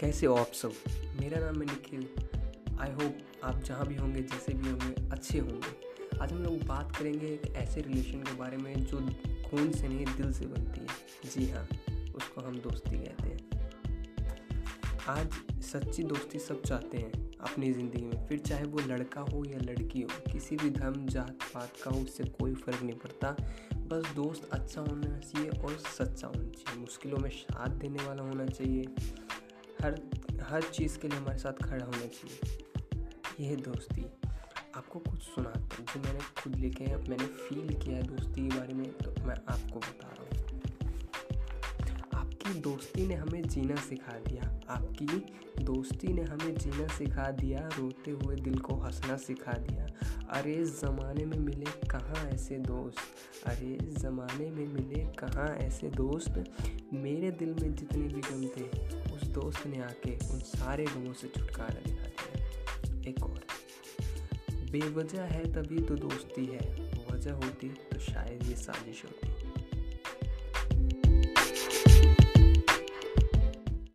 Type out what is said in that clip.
कैसे हो आप सब? मेरा नाम है निखिल। आई होप आप जहाँ भी होंगे, जैसे भी होंगे, अच्छे होंगे। आज हम लोग बात करेंगे एक ऐसे रिलेशन के बारे में जो खून से नहीं, दिल से बनती है। जी हाँ उसको हम दोस्ती कहते हैं। आज सच्ची दोस्ती सब चाहते हैं अपनी ज़िंदगी में। फिर चाहे वो लड़का हो या लड़की हो, किसी भी धर्म, जात, पात का हो, उससे कोई फ़र्क नहीं पड़ता। बस दोस्त अच्छा होना चाहिए और सच्चा होना चाहिए। मुश्किलों में साथ देने वाला होना चाहिए। हर हर चीज़ के लिए हमारे साथ खड़ा होना चाहिए। यह दोस्ती। आपको कुछ सुनाता हूँ। जो मैंने खुद लेके मैंने फील किया है दोस्ती के बारे में तो मैं आपको बता रहा हूँ। आपकी दोस्ती ने हमें जीना सिखा दिया। आपकी दोस्ती ने हमें जीना सिखा दिया, रोते हुए दिल को हंसना सिखा दिया। अरे, ज़माने में मिले ऐसे दोस्त? अरे, ज़माने में मिले कहाँ ऐसे दोस्त? मेरे दिल में जितने भी गम थे, उस दोस्त ने आके उन सारे गमों से छुटकारा दिला दिया। एक और। बेवजह है तभी तो दोस्ती है, वजह होती तो शायद ये साजिश होती।